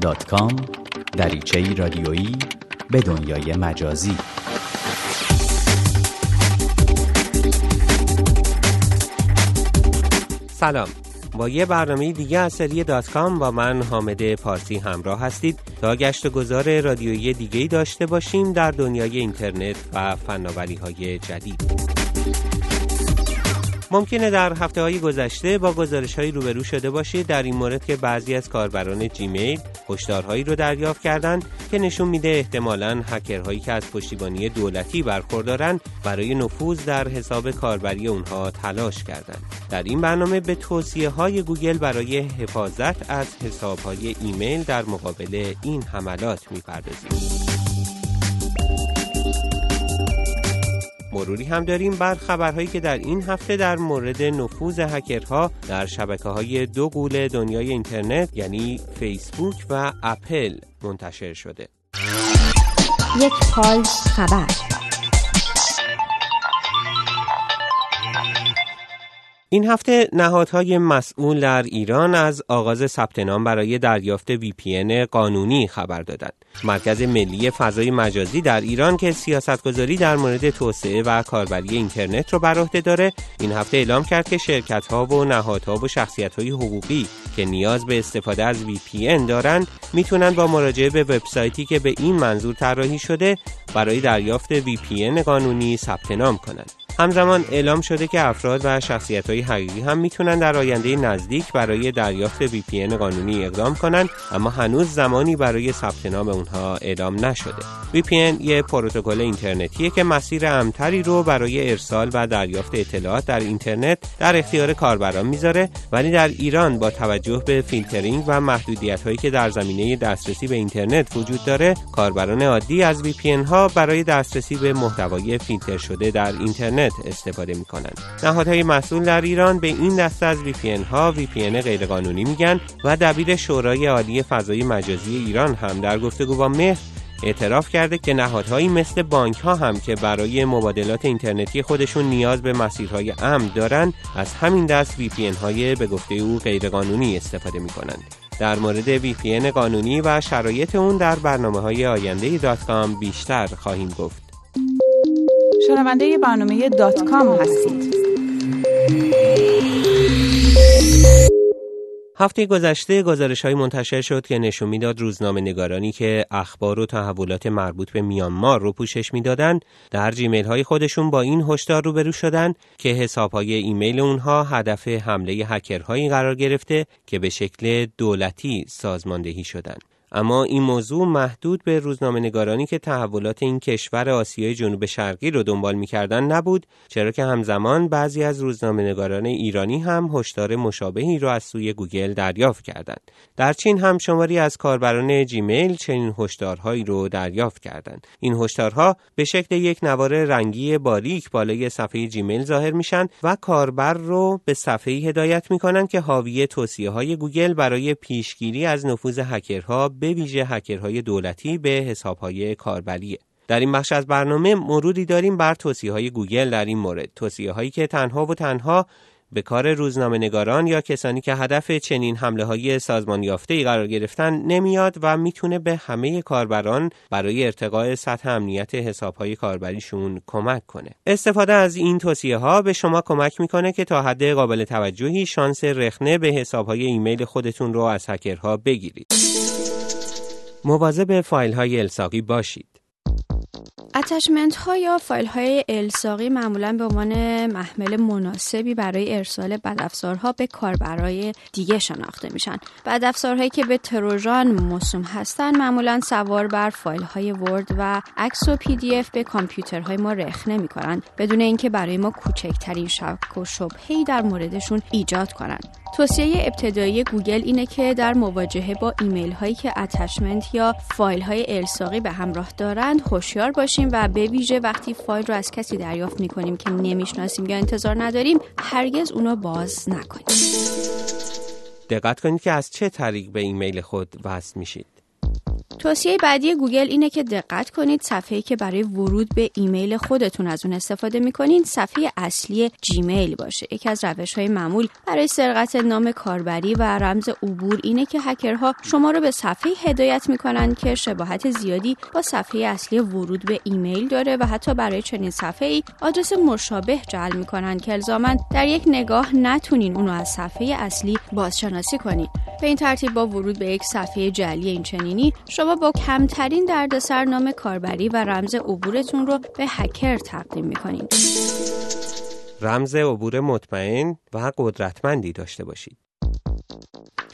دات دریچه رادیویی به دنیای مجازی. سلام. با یه برنامه دیگه از سری دات کام با من حامد پارسی همراه هستید. تا گشت و گذار رادیویی دیگه داشته باشیم در دنیای اینترنت و فناوری های جدید. ممکنه در هفته های گذشته با گزارش های روبرو شده باشید در این مورد که بعضی از کاربران جیمیل هشدارهایی رو دریافت کردند که نشون میده احتمالا هکرهایی که از پشتیبانی دولتی برخوردارن برای نفوذ در حساب کاربری اونها تلاش کردند. در این برنامه به توصیه های گوگل برای حفاظت از حساب های ایمیل در مقابل این حملات می‌پردازیم. مروری هم داریم بر خبرهایی که در این هفته در مورد نفوذ هکرها در شبکه های دو غول دنیای اینترنت یعنی فیسبوک و اپل منتشر شده. یک خبر. این هفته نهادهای مسئول در ایران از آغاز ثبت نام برای دریافت VPN قانونی خبر دادند. مرکز ملی فضای مجازی در ایران که سیاستگذاری در مورد توسعه و کاربری اینترنت رو بر عهده داره این هفته اعلام کرد که شرکت ها و نهادها و شخصیت های حقوقی که نیاز به استفاده از VPN دارند می‌تونن با مراجعه به وبسایتی که به این منظور طراحی شده برای دریافت VPN قانونی ثبت نام کنند. همزمان اعلام شده که افراد و شخصیت های حقیقی هم می‌تونن در آینده نزدیک برای دریافت VPN قانونی اقدام کنند اما هنوز زمانی برای ثبت نام اونها اعلام نشده. VPN یه پروتکل اینترنتیه که مسیر امن‌تری رو برای ارسال و دریافت اطلاعات در اینترنت در اختیار کاربران می‌ذاره ولی در ایران با توجه به فیلترینگ و محدودیت هایی که در زمینه دسترسی به اینترنت وجود داره کاربران عادی از VPN ها برای دسترسی به محتوای فیلتر شده در اینترنت استفاده می کنند. نهادهای مسئول در ایران به این دسته از VPN ها VPN غیرقانونی میگن و دبیر شورای عالی فضای مجازی ایران هم در گفتگو با مهر اعتراف کرده که نهادهایی مثل بانک ها هم که برای مبادلات اینترنتی خودشون نیاز به مسیرهای امن دارند از همین دست VPN های به گفته او غیرقانونی استفاده می کنند. در مورد VPN قانونی و شرایط اون در برنامه های آینده دات بیشتر خواهیم گفت. شنونده برنامه دات کام هستید هفته گذشته گزارش های منتشر شد که نشون می‌داد روزنامه نگارانی که اخبار و تحولات مربوط به میانمار رو پوشش می‌دادند در جیمیل های خودشون با این هشدار روبرو شدند که حساب های ایمیل اونها هدف حمله هکرهایی قرار گرفته که به شکل دولتی سازماندهی شدند. اما این موضوع محدود به روزنامه نگارانی که تحولات این کشور آسیای جنوب شرقی رو دنبال می‌کردن نبود چرا که همزمان بعضی از روزنامه نگاران ایرانی هم هشدار مشابهی را از سوی گوگل دریافت کردند. در چین هم شماری از کاربران جیمیل چنین هشدارهایی رو دریافت کردند. این هشدارها به شکل یک نوار رنگی باریک بالای صفحه جیمیل ظاهر میشن و کاربر رو به صفحه هدایت می‌کنن که حاوی توصیه های گوگل برای پیشگیری از نفوذ هکرها به ویژه هکرهای دولتی به حسابهای کاربریه در این بخش از برنامه مروری داریم بر توصیه های گوگل در این مورد توصیه هایی که تنها و تنها به کار روزنامه نگاران یا کسانی که هدف چنین حمله های سازمان یافته ای قرار گرفتن نمیاد و می‌تونه به همه کاربران برای ارتقاء سطح امنیت حساب های کاربریشون کمک کنه. استفاده از این توصیه ها به شما کمک می‌کنه که تا حد قابل توجهی شانس رخنه به حساب های ایمیل خودتون رو از هکرها بگیرید. مواظب فایل های الساقی باشید. اتچمنت ها یا فایل های الساقی معمولا به عنوان محمل مناسبی برای ارسال بدافزارها به کاربرای دیگه شناخته میشن. بدافزارهایی که به تروژان موسوم هستند معمولا سوار بر فایل های Word و عکس و PDF به کامپیوترهای ما رخنه می‌کنن بدون اینکه برای ما کوچکترین شک و شبهه‌ای در موردشون ایجاد کنند. توصیه ابتدایی گوگل اینه که در مواجهه با ایمیل هایی که attachment یا فایل های الصاقی به همراه دارند هوشیار باشیم و به ویژه وقتی فایل رو از کسی دریافت می کنیم که نمی‌شناسیم یا انتظار نداریم هرگز اونو باز نکنیم. دقت کنید که از چه طریق به ایمیل خود وصل میشید. توصیه بعدی گوگل اینه که دقت کنید صفحه‌ای که برای ورود به ایمیل خودتون از اون استفاده می‌کنین صفحه اصلی جیمیل باشه. یکی از روش های معمول برای سرقت نام کاربری و رمز عبور اینه که هکرها شما رو به صفحه هدایت می‌کنن که شباهت زیادی با صفحه اصلی ورود به ایمیل داره و حتی برای چنین صفحه ای آدرس مشابه جعل می‌کنن که الزاما در یک نگاه نتونین اونو از صفحه اصلی بازشناسی کنید به این ترتیب با ورود به یک صفحه جعلی این چنینی شما با کمترین دردسر نام کاربری و رمز عبورتون رو به هکر تقدیم می‌کنید. رمز عبور مطمئن و قدرتمندی داشته باشید.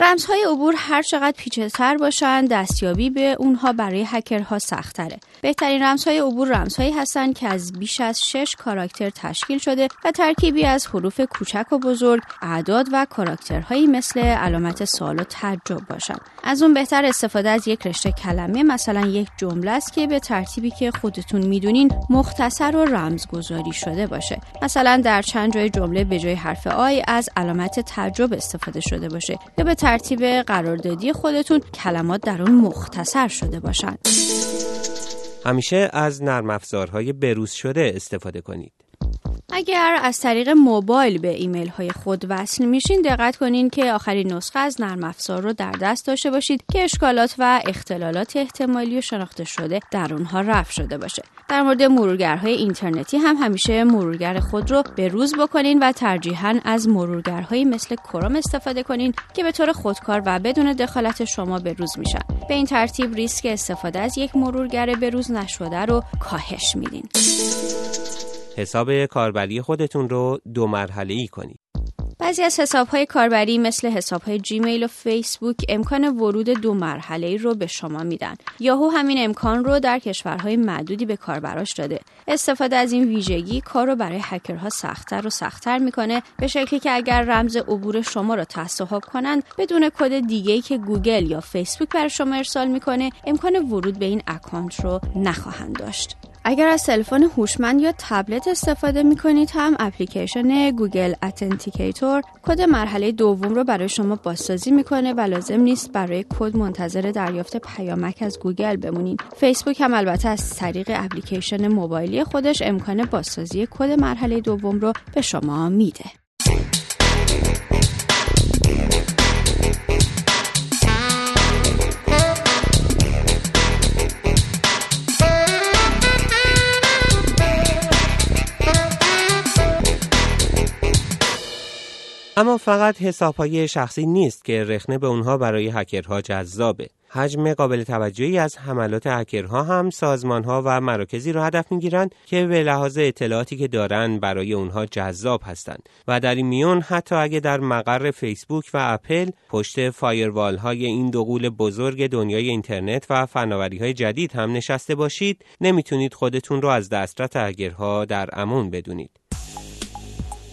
رمزهای عبور هر چقدر پیچیده‌تر باشن دستیابی به اونها برای هکرها سختتره. بهترین رمزهای عبور رمزهایی هستند که از بیش از شش کاراکتر تشکیل شده و ترکیبی از حروف کوچک و بزرگ، اعداد و کاراکترهایی مثل علامت سوال و تعجب باشن. از اون بهتر استفاده از یک رشته کلمه مثلا یک جمله است که به ترتیبی که خودتون می‌دونین مختصر و رمزگذاری شده باشه. مثلا در چند جای جمله به جای حرف آی از علامت تعجب استفاده شده باشه یا به ترتیب قراردادی خودتون کلمات در اون مختصر شده باشند. همیشه از نرم افزارهای بروز شده استفاده کنید. اگر از طریق موبایل به ایمیل های خود وصل میشین دقت کنین که آخرین نسخه از نرم افزار رو در دست داشته باشید که اشکالات و اختلالات احتمالی و شناخته شده در اونها رفع شده باشه. در مورد مرورگرهای اینترنتی هم همیشه مرورگر خود رو به روز بکنین و ترجیحاً از مرورگرهایی مثل کروم استفاده کنین که به طور خودکار و بدون دخالت شما به روز میشن. به این ترتیب ریسک استفاده از یک مرورگر به روز نشده رو کاهش میدین. حساب کاربری خودتون رو دو مرحله ای کنید. بعضی از حساب های کاربری مثل حساب های جیمیل و فیسبوک امکان ورود دو مرحله رو به شما میدن. یاهو همین امکان رو در کشورهای معدودی به کاربراش داده. استفاده از این ویژگی کار رو برای هکرها سختتر و سختتر می‌کنه به شکلی که اگر رمز عبور شما رو تصاحب کنند بدون کد دیگه که گوگل یا فیسبوک برای شما ارسال می‌کنه امکان ورود به این اکانت رو نخواهند داشت. اگر از تلفن هوشمند یا تبلت استفاده می کنید هم اپلیکیشن Google Authenticator کد مرحله دوم رو برای شما بازسازی می‌کنه و لازم نیست برای کد منتظر دریافت پیامک از گوگل بمونید. فیسبوک هم البته از طریق اپلیکیشن موبایلی خودش امکان بازسازی کد مرحله دوم رو به شما میده. فقط حساب های شخصی نیست که رخنه به اونها برای هکرها جذابه. حجم قابل توجهی از حملات هکرها هم سازمان ها و مراکزی را هدف می‌گیرند که به لحاظ اطلاعاتی که دارند برای اونها جذاب هستند و در این میون حتی اگه در مقر فیسبوک و اپل پشت فایروال های این دو بزرگ دنیای اینترنت و فناوری های جدید هم نشسته باشید نمی‌تونید خودتون رو از دسترس هکرها در امون بدونید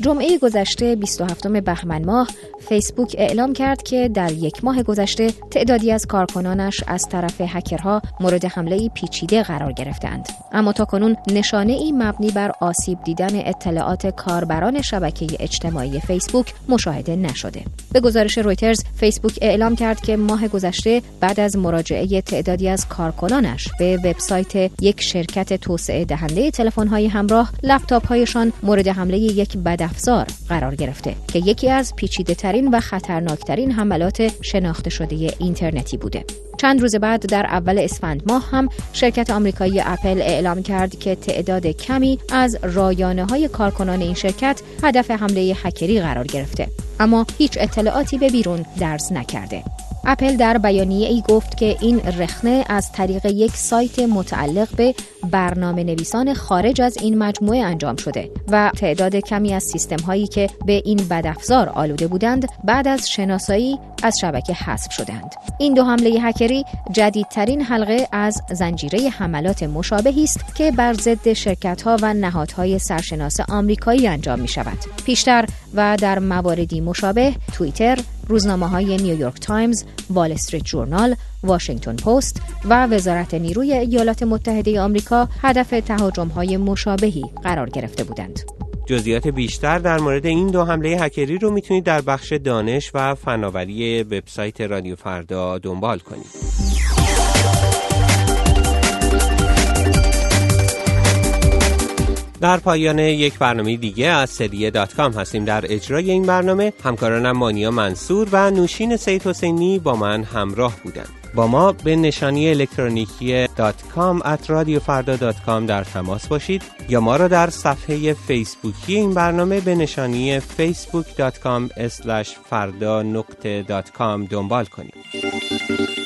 جمعه گذشته 27 بهمن ماه فیسبوک اعلام کرد که در یک ماه گذشته تعدادی از کارکنانش از طرف هکرها مورد حمله پیچیده قرار گرفتند. اما تا کنون نشانه ای مبنی بر آسیب دیدن اطلاعات کاربران شبکه اجتماعی فیسبوک مشاهده نشده. به گزارش رویترز فیسبوک اعلام کرد که ماه گذشته بعد از مراجعه تعدادی از کارکنانش به وبسایت یک شرکت توسعه دهنده تلفن‌های همراه لپتاپ‌هایشان مورد حمله یک بدافزار قرار گرفته که یکی از پیچیده ترین و خطرناکترین حملات شناخته شده اینترنتی بوده. چند روز بعد در اول اسفند ماه هم شرکت آمریکایی اپل اعلام کرد که تعداد کمی از رایانه های کارکنان این شرکت هدف حمله هکری قرار گرفته اما هیچ اطلاعاتی به بیرون درز نکرده اپل در بیانیه ای گفت که این رخنه از طریق یک سایت متعلق به برنامه نویسان خارج از این مجموعه انجام شده و تعداد کمی از سیستم هایی که به این بدافزار آلوده بودند بعد از شناسایی از شبکه حذف شدند. این دو حمله هکری جدیدترین حلقه از زنجیره حملات مشابهی است که بر ضد شرکت ها و نهادهای سرشناس آمریکایی انجام می شود پیشتر و در مواردی مشابه توییتر روزنامه های نیویورک تایمز، وال استریت جورنال، واشنگتن پست و وزارت نیروی ایالات متحده آمریکا هدف تهاجم های مشابهی قرار گرفته بودند. جزئیات بیشتر در مورد این دو حمله هکری رو می‌تونید در بخش دانش و فناوری وبسایت رادیو فردا دنبال کنید. در پایان یک برنامه دیگه از سریه دات کام هستیم در اجرای این برنامه همکارانم مانیا منصور و نوشین سید حسینی با من همراه بودند. با ما به نشانی الکترونیکی .com at radiofarda.com در تماس باشید یا ما را در صفحه فیسبوکی این برنامه به نشانی facebook.com farda دنبال کنید